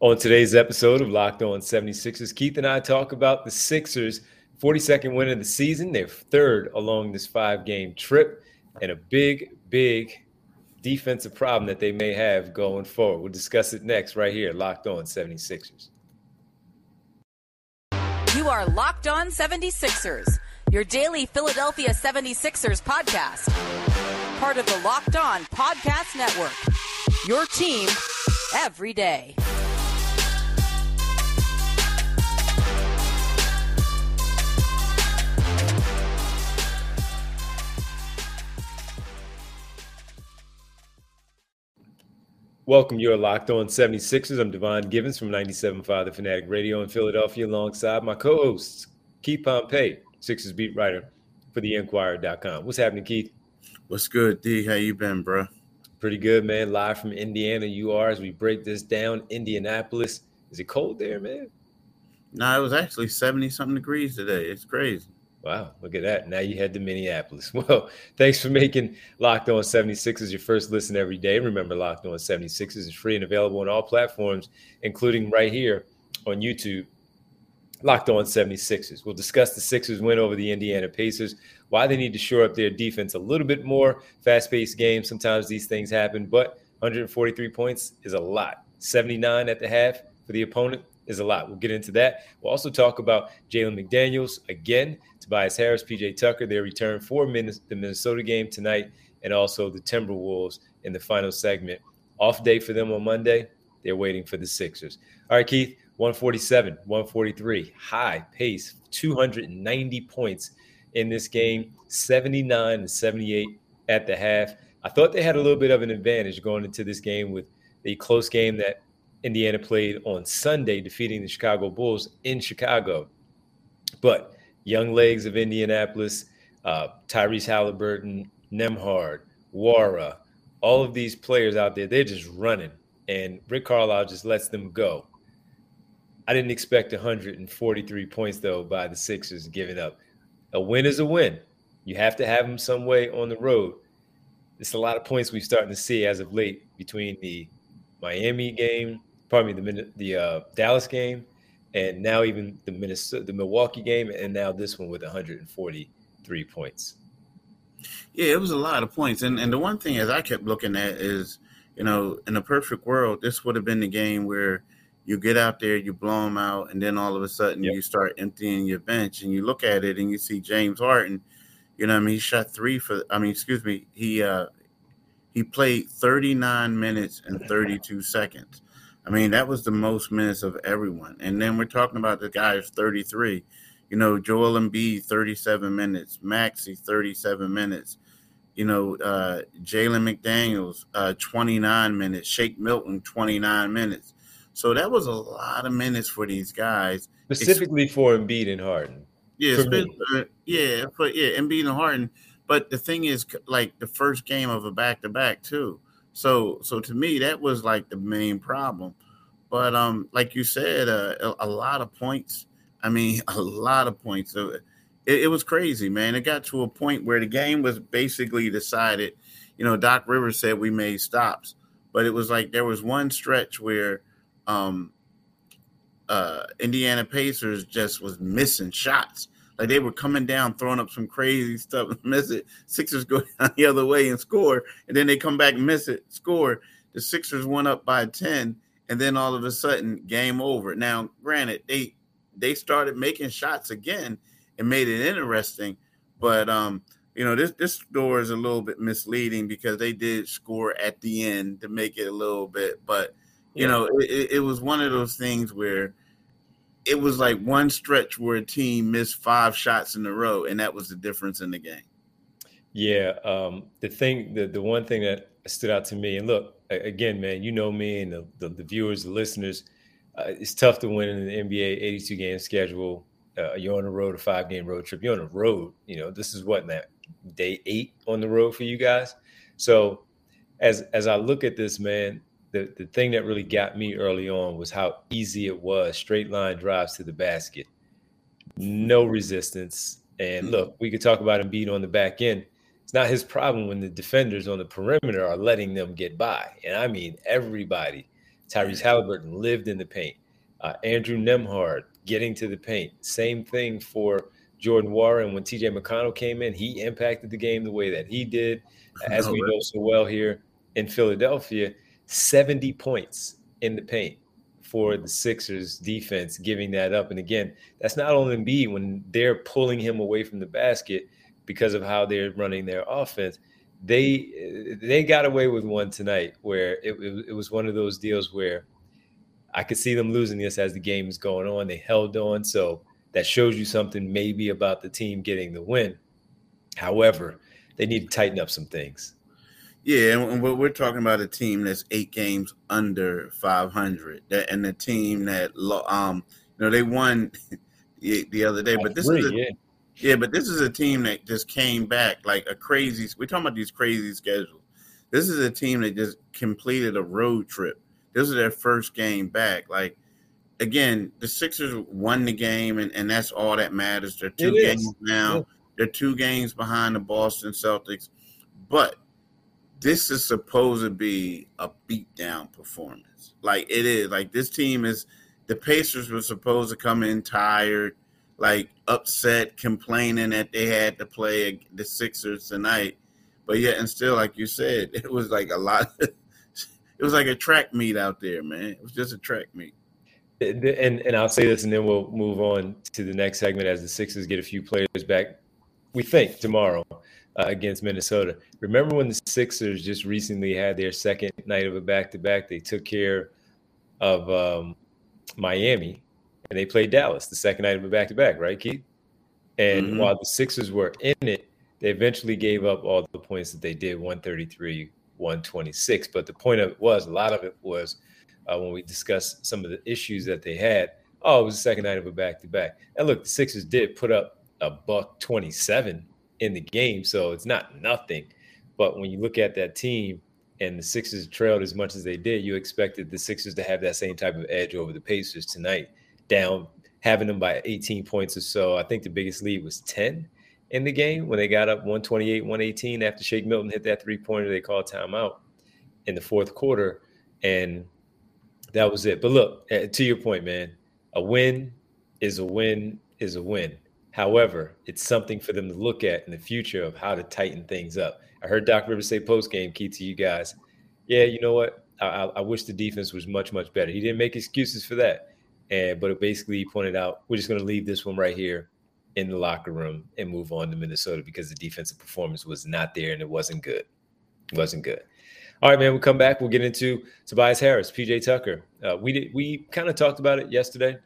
On today's episode of Locked On 76ers, Keith and I talk about the Sixers' 42nd win of the season, their third along this five game trip, and a big, big defensive problem that they may have going forward. We'll discuss it next, right here, Locked On 76ers. You are Locked On 76ers, your daily Philadelphia 76ers podcast. Part of the Locked On Podcast Network. Your team every day. Welcome. You're locked on 76ers. I'm Devon Givens from 97.5 The Fanatic Radio in Philadelphia, alongside my co hosts, Keith Pompey, Sixers beat writer for the Inquirer.com. What's happening, Keith? What's good, D? How you been, bro? Pretty good, man. Live from Indiana, you are as we break this down. Indianapolis. Is it cold there, man? No, it was actually 70 something degrees today. It's crazy. Wow, look at that. Now you head to Minneapolis. Well, thanks for making Locked On 76ers your first listen every day. Remember, Locked On 76ers is free and available on all platforms, including right here on YouTube. Locked On 76ers. We'll discuss the Sixers win over the Indiana Pacers, why they need to shore up their defense a little bit more, fast paced game. Sometimes these things happen, but 143 points is a lot. 79 at the half for the opponent is a lot. We'll get into that. We'll also talk about Jalen McDaniels again, Tobias Harris, PJ Tucker, their return for the Minnesota game tonight, and also the Timberwolves in the final segment. Off day for them on Monday. They're waiting for the Sixers. All right, Keith, 147, 143, high pace, 290 points in this game, 79 and 78 at the half. I thought they had a little bit of an advantage going into this game with the close game that Indiana played on Sunday, defeating the Chicago Bulls in Chicago. But young legs of Indianapolis, uh, Tyrese Halliburton, Nembhard, Nwora, all of these players out there, they're just running. And Rick Carlisle just lets them go. I didn't expect 143 points, though, by the Sixers giving up. A win is a win. You have to have them some way on the road. It's a lot of points we've starting to see as of late between the Miami game, pardon me, the the uh, Dallas game, and now even the Minnesota, the Milwaukee game, and now this one with 143 points. Yeah, it was a lot of points, and and the one thing as I kept looking at is, you know, in a perfect world, this would have been the game where you get out there, you blow them out, and then all of a sudden yep. you start emptying your bench, and you look at it and you see James Harden. You know, I mean, he shot three for. I mean, excuse me, he uh he played 39 minutes and 32 seconds. I mean, that was the most minutes of everyone. And then we're talking about the guys 33. You know, Joel Embiid, 37 minutes. Maxey, 37 minutes. You know, uh, Jalen McDaniels, uh, 29 minutes. Shake Milton, 29 minutes. So that was a lot of minutes for these guys. Specifically it's, for Embiid and Harden. Yeah, uh, yeah, but yeah, Embiid and Harden. But the thing is, like the first game of a back to back too. So so to me that was like the main problem. But um, like you said, uh, a, a, lot of points. I mean, a lot of points. It, it, was crazy, man. It got to a point where the game was basically decided. You know, Doc Rivers said we made stops, but it was like there was one stretch where um, uh, Indiana Pacers just was missing shots. Like they were coming down, throwing up some crazy stuff, miss it. Sixers go down the other way and score, and then they come back, miss it, score. The Sixers went up by ten, and then all of a sudden, game over. Now, granted, they they started making shots again and made it interesting, but um, you know, this this score is a little bit misleading because they did score at the end to make it a little bit, but you yeah. know, it, it was one of those things where it was like one stretch where a team missed five shots in a row, and that was the difference in the game. Yeah, um, the thing, the the one thing that stood out to me, and look again, man, you know me and the, the, the viewers, the listeners. Uh, it's tough to win in the NBA 82 game schedule. Uh, you're on the road, a five game road trip. You're on the road. You know, this is what that day eight on the road for you guys. So, as as I look at this, man, the, the thing that really got me early on was how easy it was straight line drives to the basket, no resistance. And mm-hmm. look, we could talk about him being on the back end. It's not his problem when the defenders on the perimeter are letting them get by. And I mean, everybody Tyrese Halliburton lived in the paint. Uh, Andrew Nembhard getting to the paint. Same thing for Jordan Nwora. When TJ McConnell came in, he impacted the game the way that he did. As we know so well here in Philadelphia, 70 points in the paint for the Sixers defense, giving that up. And again, that's not only Embiid when they're pulling him away from the basket because of how they're running their offense. They they got away with one tonight where it, it, it was one of those deals where I could see them losing this as the game is going on. They held on, so that shows you something maybe about the team getting the win. However, they need to tighten up some things. Yeah, and we're talking about a team that's eight games under 500, and the team that um you know they won the other day, but this three, is a, yeah. yeah, but this is a team that just came back like a crazy. We're talking about these crazy schedules. This is a team that just completed a road trip. This is their first game back. Like again, the Sixers won the game, and, and that's all that matters. They're two it games is. now. Yeah. They're two games behind the Boston Celtics, but this is supposed to be a beatdown performance. Like it is. Like this team is. The Pacers were supposed to come in tired, like upset, complaining that they had to play the Sixers tonight. But yet, and still, like you said, it was like a lot. it was like a track meet out there, man. It was just a track meet. And and I'll say this, and then we'll move on to the next segment as the Sixers get a few players back. We think tomorrow uh, against Minnesota. Remember when the Sixers just recently had their second night of a back to back? They took care of um, Miami and they played Dallas the second night of a back to back, right, Keith? And mm-hmm. while the Sixers were in it, they eventually gave up all the points that they did 133, 126. But the point of it was a lot of it was uh, when we discussed some of the issues that they had. Oh, it was the second night of a back to back. And look, the Sixers did put up a buck 27 in the game, so it's not nothing. But when you look at that team and the Sixers trailed as much as they did, you expected the Sixers to have that same type of edge over the Pacers tonight, down having them by 18 points or so. I think the biggest lead was 10 in the game when they got up 128, 118 after Shake Milton hit that three pointer. They called timeout in the fourth quarter, and that was it. But look, eh, to your point, man, a win is a win is a win. However, it's something for them to look at in the future of how to tighten things up. I heard Doc Rivers say post game, key to you guys. Yeah, you know what? I, I, wish the defense was much much better. He didn't make excuses for that, and but basically he pointed out we're just going to leave this one right here in the locker room and move on to Minnesota because the defensive performance was not there and it wasn't good. It wasn't good. All right, man. We'll come back. We'll get into Tobias Harris, PJ Tucker. Uh, we did. We kind of talked about it yesterday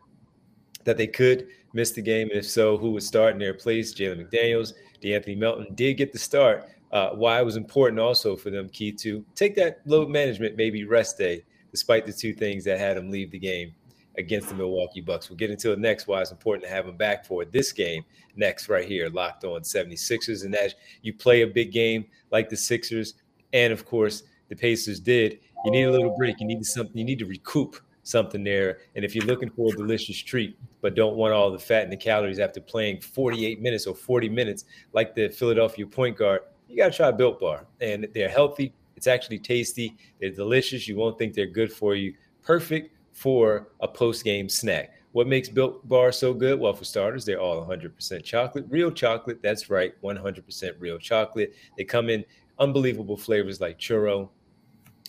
that they could miss the game, and if so, who would start in their place? Jalen McDaniels, De'Anthony Melton did get the start. Uh, why it was important also for them, key to take that load management, maybe rest day, despite the two things that had them leave the game against the Milwaukee Bucks. We'll get into it next. Why it's important to have them back for this game next, right here, locked on 76ers. And as you play a big game like the Sixers, and of course the Pacers did, you need a little break. You need something. You need to recoup something there. And if you're looking for a delicious treat, but don't want all the fat and the calories after playing 48 minutes or 40 minutes, like the Philadelphia point guard, you got to try Built Bar. And they're healthy. It's actually tasty. They're delicious. You won't think they're good for you. Perfect for a post game snack. What makes Built Bar so good? Well, for starters, they're all 100% chocolate, real chocolate. That's right, 100% real chocolate. They come in unbelievable flavors like churro,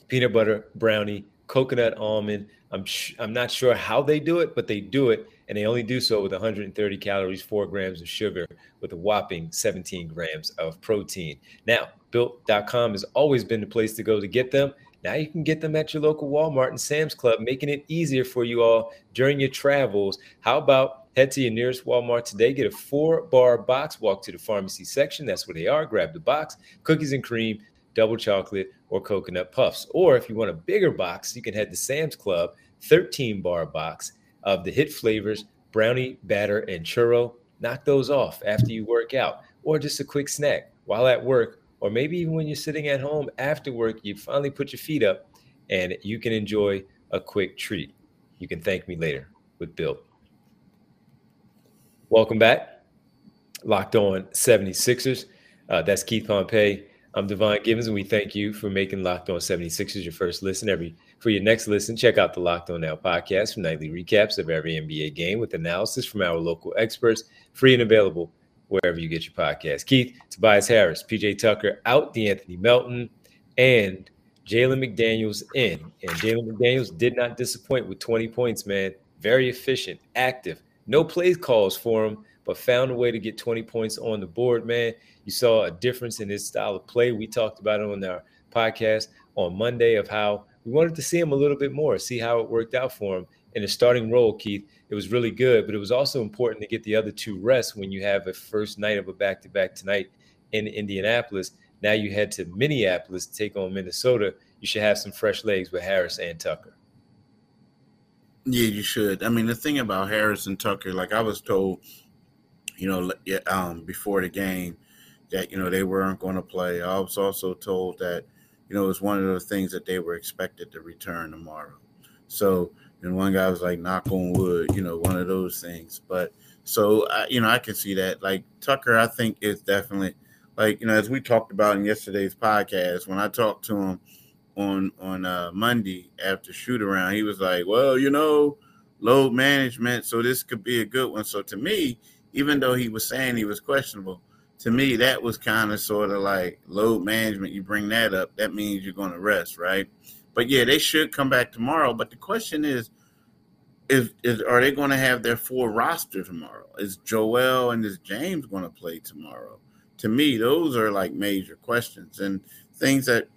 peanut butter brownie, coconut almond. I'm sh- I'm not sure how they do it, but they do it, and they only do so with 130 calories, four grams of sugar, with a whopping 17 grams of protein. Now, Built.com has always been the place to go to get them. Now you can get them at your local Walmart and Sam's Club, making it easier for you all during your travels. How about head to your nearest Walmart today? Get a four bar box, walk to the pharmacy section. That's where they are. Grab the box, cookies and cream, double chocolate, or coconut puffs. Or if you want a bigger box, you can head to Sam's Club, 13 bar box of the hit flavors brownie, batter, and churro. Knock those off after you work out, or just a quick snack while at work, or maybe even when you're sitting at home after work, you finally put your feet up and you can enjoy a quick treat. You can thank me later with Bill. Welcome back. Locked on 76ers. Uh, that's Keith Pompey I'm Devon Givens, and we thank you for making Locked On 76ers your first listen every For your next listen, check out the Locked On Now podcast for nightly recaps of every NBA game with analysis from our local experts, free and available wherever you get your podcast. Keith, Tobias Harris, PJ Tucker out, De'Anthony Melton, and Jalen McDaniels in. And Jalen McDaniels did not disappoint with 20 points, man. Very efficient, active. No plays calls for him, but found a way to get 20 points on the board, man. You saw a difference in his style of play. We talked about it on our podcast on Monday of how we wanted to see him a little bit more, see how it worked out for him in a starting role, Keith. It was really good, but it was also important to get the other two rests when you have a first night of a back to back tonight in Indianapolis. Now you head to Minneapolis to take on Minnesota. You should have some fresh legs with Harris and Tucker. Yeah, you should. I mean, the thing about Harris and Tucker, like I was told, you know, um, before the game, that you know they weren't going to play. I was also told that you know it was one of the things that they were expected to return tomorrow. So, and one guy was like, "Knock on wood," you know, one of those things. But so, I, you know, I can see that. Like Tucker, I think is definitely like you know as we talked about in yesterday's podcast when I talked to him on on uh, Monday after shoot around, he was like, "Well, you know, load management, so this could be a good one." So to me, even though he was saying he was questionable, to me that was kind of sort of like load management. You bring that up, that means you're going to rest, right? But yeah, they should come back tomorrow. But the question is, is, is are they going to have their full roster tomorrow? Is Joel and is James going to play tomorrow? To me, those are like major questions and things that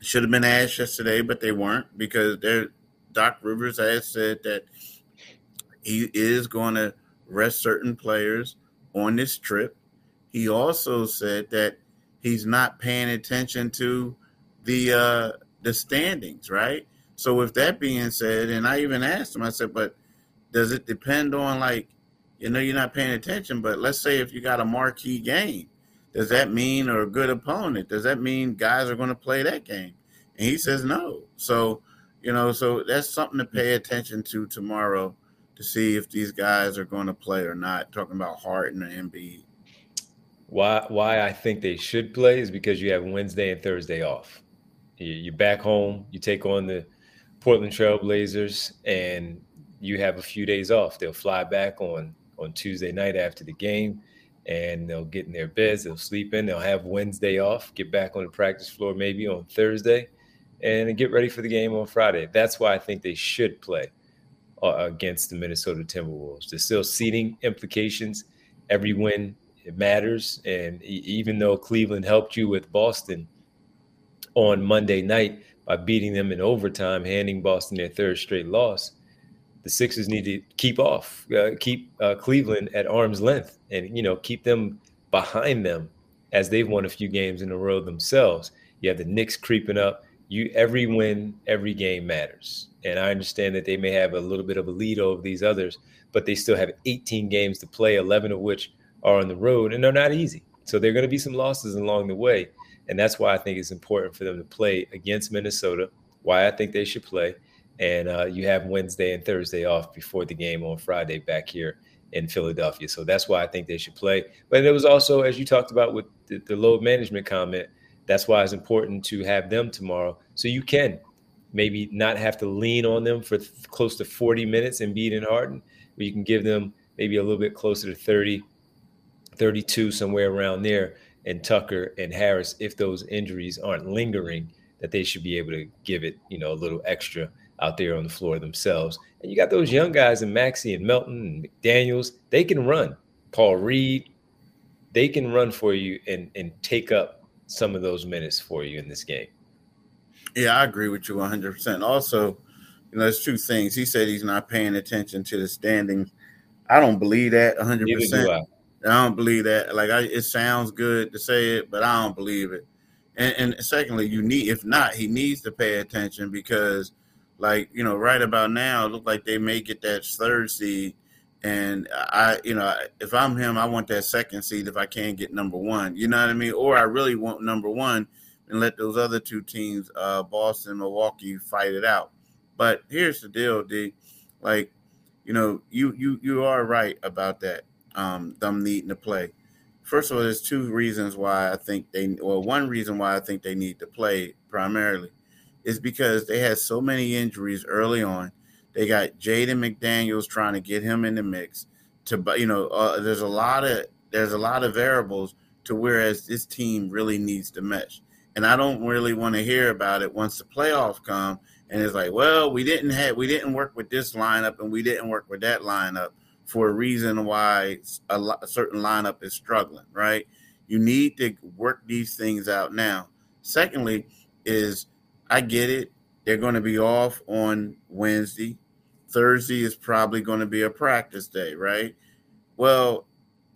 should have been asked yesterday, but they weren't because Doc Rivers has said that he is going to rest certain players on this trip. He also said that he's not paying attention to the uh, the standings, right? So with that being said, and I even asked him, I said, but does it depend on like, you know, you're not paying attention, but let's say if you got a marquee game, does that mean or a good opponent? Does that mean guys are going to play that game? And he says no. So, you know, so that's something to pay attention to tomorrow to see if these guys are going to play or not. Talking about Harden and Embiid. Why why I think they should play is because you have Wednesday and Thursday off. You're back home. You take on the Portland Trailblazers, and you have a few days off. They'll fly back on on Tuesday night after the game and they'll get in their beds, they'll sleep in, they'll have Wednesday off, get back on the practice floor maybe on Thursday, and get ready for the game on Friday. That's why I think they should play against the Minnesota Timberwolves. There's still seeding implications. Every win it matters, and even though Cleveland helped you with Boston on Monday night by beating them in overtime, handing Boston their third straight loss the Sixers need to keep off, uh, keep uh, Cleveland at arm's length, and you know keep them behind them as they've won a few games in a row themselves. You have the Knicks creeping up. You every win, every game matters, and I understand that they may have a little bit of a lead over these others, but they still have 18 games to play, 11 of which are on the road, and they're not easy. So there are going to be some losses along the way, and that's why I think it's important for them to play against Minnesota. Why I think they should play and uh, you have Wednesday and Thursday off before the game on Friday back here in Philadelphia. So that's why I think they should play. But it was also, as you talked about with the, the load management comment, that's why it's important to have them tomorrow, so you can maybe not have to lean on them for th- close to 40 minutes and beat and Harden, but you can give them maybe a little bit closer to 30, 32, somewhere around there. And Tucker and Harris, if those injuries aren't lingering, that they should be able to give it, you know, a little extra out there on the floor themselves. And you got those young guys in Maxey and Melton and McDaniels. They can run. Paul Reed, they can run for you and and take up some of those minutes for you in this game. Yeah, I agree with you 100%. Also, you know, there's two things. He said he's not paying attention to the standings. I don't believe that 100%. Do I. I. don't believe that. Like, I, it sounds good to say it, but I don't believe it. And, and secondly, you need, if not, he needs to pay attention because – like you know right about now it look like they may get that third seed and i you know if i'm him i want that second seed if i can't get number one. You know what i mean? Or i really want number one and let those other two teams uh boston milwaukee fight it out. But here's the deal d. Like you know you you you are right about that um them needing to play. First of all there's two reasons why i think they well one reason why i think they need to play primarily is because they had so many injuries early on. They got Jaden McDaniels trying to get him in the mix. To you know, uh, there's a lot of there's a lot of variables to whereas this team really needs to mesh. And I don't really want to hear about it once the playoffs come and it's like, well, we didn't have we didn't work with this lineup and we didn't work with that lineup for a reason why a, lot, a certain lineup is struggling, right? You need to work these things out now. Secondly, is I get it. They're going to be off on Wednesday. Thursday is probably going to be a practice day, right? Well,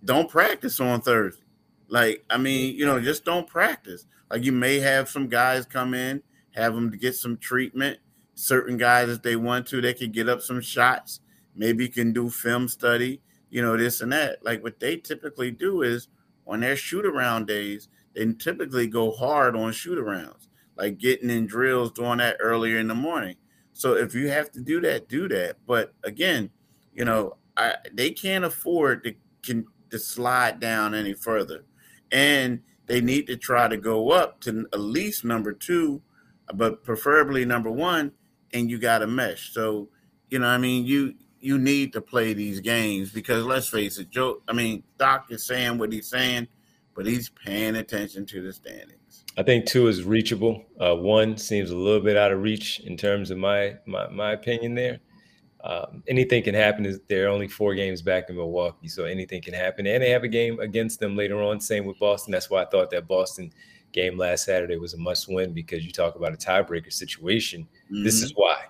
don't practice on Thursday. Like, I mean, you know, just don't practice. Like, you may have some guys come in, have them get some treatment. Certain guys, if they want to, they can get up some shots. Maybe you can do film study, you know, this and that. Like, what they typically do is on their shoot around days, they typically go hard on shoot arounds, like getting in drills, doing that earlier in the morning. So if you have to do that, do that. But again, you know, I, they can't afford to can to slide down any further, and they need to try to go up to at least number two, but preferably number one. And you got to mesh. So you know, I mean, you you need to play these games because let's face it, Joe. I mean, Doc is saying what he's saying, but he's paying attention to the standings. I think two is reachable. Uh, one seems a little bit out of reach in terms of my my, my opinion there. Um, anything can happen. They're only four games back in Milwaukee, so anything can happen. And they have a game against them later on. Same with Boston. That's why I thought that Boston game last Saturday was a must win because you talk about a tiebreaker situation. Mm-hmm. This is why.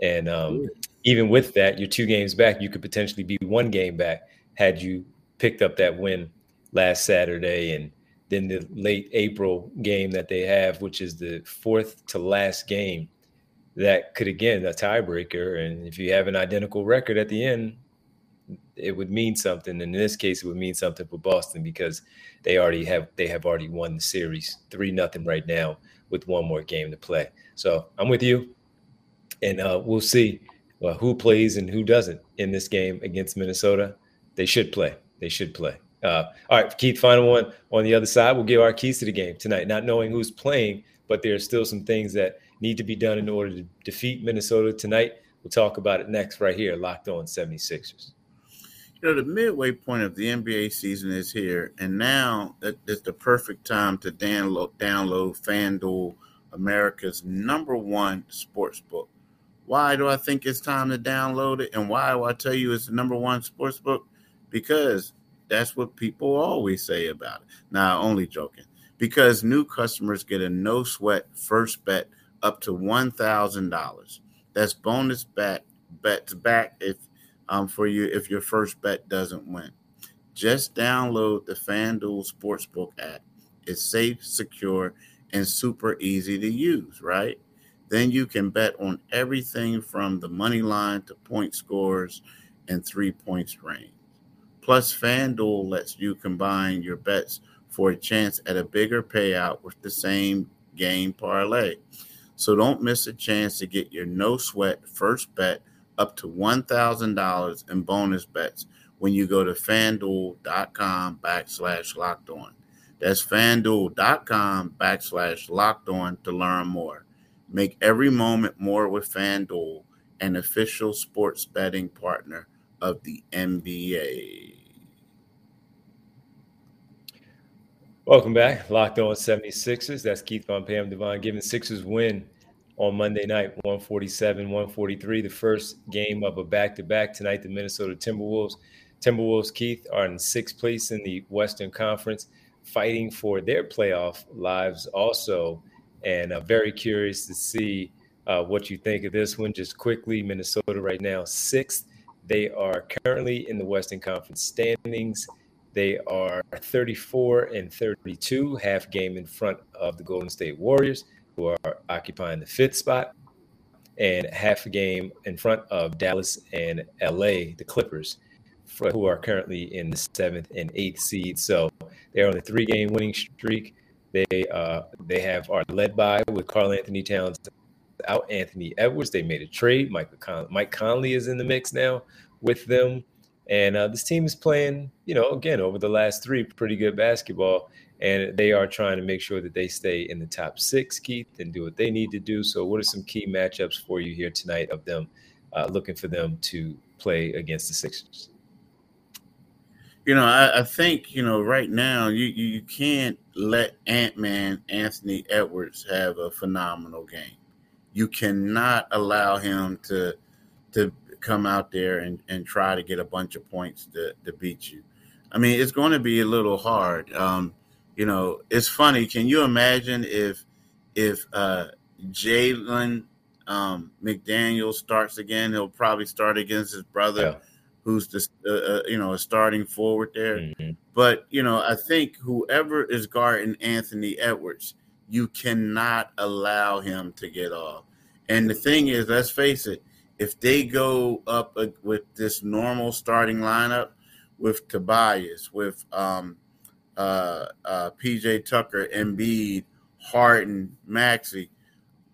And um, even with that, you're two games back. You could potentially be one game back had you picked up that win last Saturday and then the late April game that they have, which is the fourth to last game, that could again a tiebreaker. And if you have an identical record at the end, it would mean something. And in this case, it would mean something for Boston because they already have they have already won the series three nothing right now with one more game to play. So I'm with you, and uh, we'll see well, who plays and who doesn't in this game against Minnesota. They should play. They should play. Uh, all right, Keith, final one on the other side. We'll give our keys to the game tonight, not knowing who's playing, but there are still some things that need to be done in order to defeat Minnesota tonight. We'll talk about it next, right here, locked on 76ers. You know, the midway point of the NBA season is here, and now is the perfect time to download, download FanDuel, America's number one sports book. Why do I think it's time to download it? And why do I tell you it's the number one sports book? Because that's what people always say about it. Now, only joking. Because new customers get a no sweat first bet up to one thousand dollars. That's bonus bet bets back if um, for you if your first bet doesn't win. Just download the FanDuel Sportsbook app. It's safe, secure, and super easy to use, right? Then you can bet on everything from the money line to point scores and three points range. Plus, FanDuel lets you combine your bets for a chance at a bigger payout with the same game parlay. So don't miss a chance to get your no sweat first bet up to $1,000 in bonus bets when you go to fanduel.com backslash locked on. That's fanduel.com backslash locked on to learn more. Make every moment more with FanDuel, an official sports betting partner of the NBA. Welcome back. Locked on 76ers. That's Keith Von Pam Devon Givens Sixers win on Monday night, 147, 143. The first game of a back to back tonight. The Minnesota Timberwolves. Timberwolves, Keith, are in sixth place in the Western Conference, fighting for their playoff lives also and I'm very curious to see uh, what you think of this one. Just quickly, Minnesota right now sixth. They are currently in the Western Conference standings. They are 34 and 32, half game in front of the Golden State Warriors, who are occupying the fifth spot, and half a game in front of Dallas and LA, the Clippers, who are currently in the seventh and eighth seed. So they're on a three game winning streak. They uh, they have are led by with Karl-Anthony Towns out Anthony Edwards. They made a trade. Mike Con- Mike Conley is in the mix now with them, and uh, this team is playing. You know, again over the last three, pretty good basketball. and they are trying to make sure that they stay in the top six, Keith, and do what they need to do. So, what are some key matchups for you here tonight of them uh, looking for them to play against the Sixers? You know, I, I think you know right now you you can't let Ant Man Anthony Edwards have a phenomenal game. You cannot allow him to to come out there and, and try to get a bunch of points to, to beat you. I mean, it's going to be a little hard. Um, you know, it's funny. Can you imagine if if uh, Jalen um, McDaniel starts again? He'll probably start against his brother, yeah. who's the uh, uh, you know a starting forward there. Mm-hmm. But you know, I think whoever is guarding Anthony Edwards, you cannot allow him to get off. And the thing is, let's face it, if they go up with this normal starting lineup with Tobias, with um, uh, uh, PJ Tucker, Embiid, Harden, Maxey,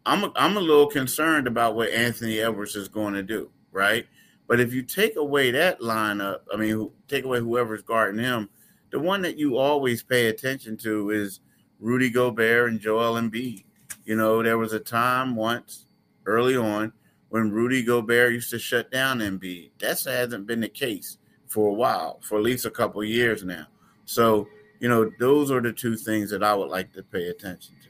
I'm I'm a little concerned about what Anthony Edwards is going to do, right? But if you take away that lineup, I mean, take away whoever's guarding him, the one that you always pay attention to is Rudy Gobert and Joel Embiid. You know, there was a time once early on when Rudy Gobert used to shut down Embiid. That hasn't been the case for a while, for at least a couple years now. So, you know, those are the two things that I would like to pay attention to.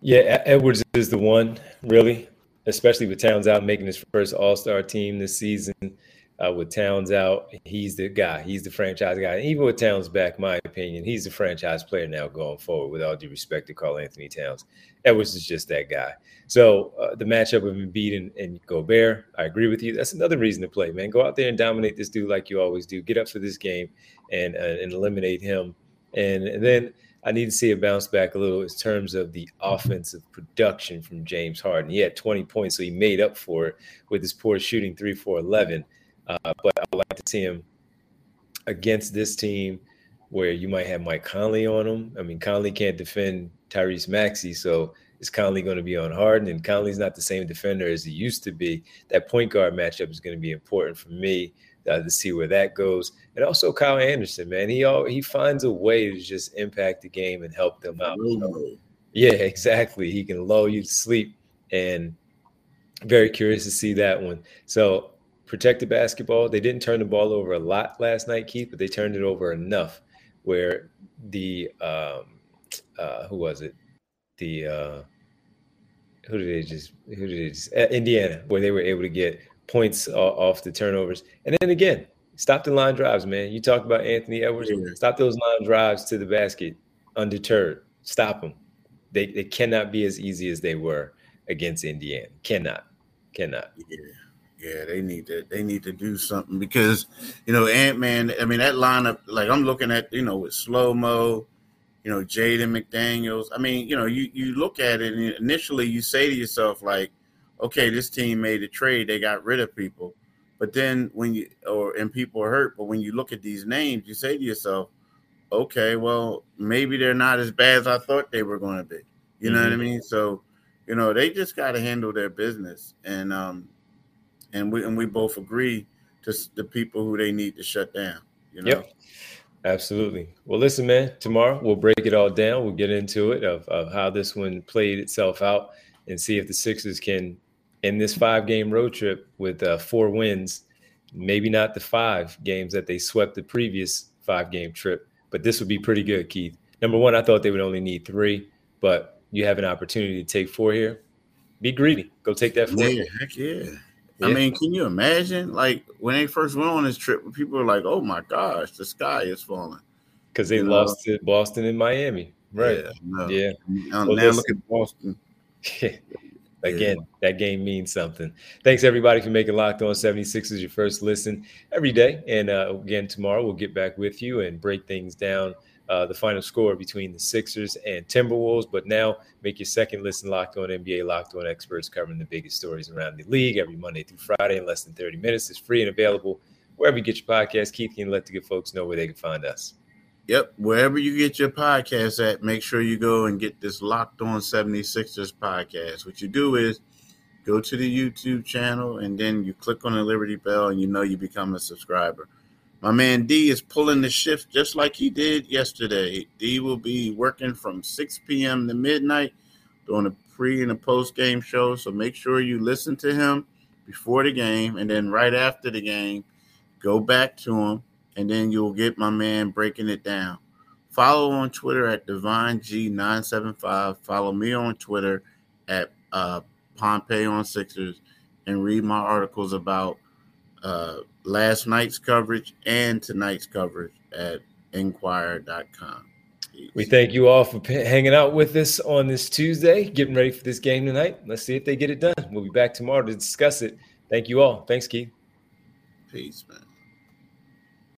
Yeah, Edwards is the one, really, especially with Towns out making his first All Star team this season. Uh, with Towns out, he's the guy. He's the franchise guy. And even with Towns back, my opinion, he's the franchise player now going forward. With all due respect to Karl-Anthony Towns, Edwards is just that guy. So uh, the matchup of Embiid and, and Gobert, I agree with you. That's another reason to play, man. Go out there and dominate this dude like you always do. Get up for this game and uh, and eliminate him. And, and then I need to see a bounce back a little in terms of the offensive production from James Harden. He had 20 points, so he made up for it with his poor shooting 3 4 11. Uh, but I would like to see him against this team where you might have Mike Conley on him. I mean, Conley can't defend Tyrese Maxey, so is Conley going to be on Harden? And Conley's not the same defender as he used to be. That point guard matchup is going to be important for me uh, to see where that goes. And also Kyle Anderson, man, he all, he finds a way to just impact the game and help them out. yeah, exactly. He can lull you to sleep, and very curious to see that one. So protect the basketball. They didn't turn the ball over a lot last night, Keith, but they turned it over enough where the um, uh, who was it? The uh, who did they just who did they just uh, Indiana, where they were able to get points off the turnovers. And then again, stop the line drives, man. You talked about Anthony Edwards. Yeah. Stop those line drives to the basket undeterred. Stop them. They, they cannot be as easy as they were against Indiana. Cannot. Cannot. Yeah. Yeah, they need to they need to do something because you know Ant Man. I mean that lineup. Like I'm looking at you know with slow mo, you know Jaden McDaniels. I mean you know you you look at it and initially you say to yourself like, okay, this team made a trade, they got rid of people. But then when you or and people are hurt, but when you look at these names, you say to yourself, okay, well, maybe they're not as bad as I thought they were going to be. You know mm-hmm. what I mean? So, you know, they just got to handle their business, and um, and we and we both agree to the people who they need to shut down. You know. Yep. Absolutely. Well, listen, man. Tomorrow we'll break it all down. We'll get into it of, of how this one played itself out and see if the Sixers can in this five game road trip with uh, four wins, maybe not the five games that they swept the previous five game trip, but this would be pretty good, Keith. Number one, I thought they would only need three, but you have an opportunity to take four here. Be greedy. Go take that four. Yeah, heck yeah. Yeah. I mean, can you imagine? Like when they first went on this trip, people were like, "Oh my gosh, the sky is falling," because they you lost know? to Boston and Miami, right? Yeah. No. yeah. Now, well, now look at Boston. Again, yeah. that game means something. Thanks everybody for making Locked On 76ers your first listen every day. And uh, again, tomorrow we'll get back with you and break things down. Uh, the final score between the Sixers and Timberwolves. But now make your second listen locked on NBA, locked on experts covering the biggest stories around the league every Monday through Friday in less than 30 minutes. It's free and available wherever you get your podcast. Keith, can let the good folks know where they can find us? Yep. Wherever you get your podcast at, make sure you go and get this Locked On 76ers podcast. What you do is go to the YouTube channel and then you click on the Liberty Bell and you know you become a subscriber. My man D is pulling the shift just like he did yesterday. D will be working from 6 p.m. to midnight doing a pre and a post game show. So make sure you listen to him before the game and then right after the game, go back to him and then you'll get my man breaking it down. Follow on Twitter at DivineG975. Follow me on Twitter at uh, Pompey on Sixers and read my articles about uh, last night's coverage and tonight's coverage at inquirer.com. We thank you all for p- hanging out with us on this Tuesday, getting ready for this game tonight. Let's see if they get it done. We'll be back tomorrow to discuss it. Thank you all. Thanks, Keith. Peace, man.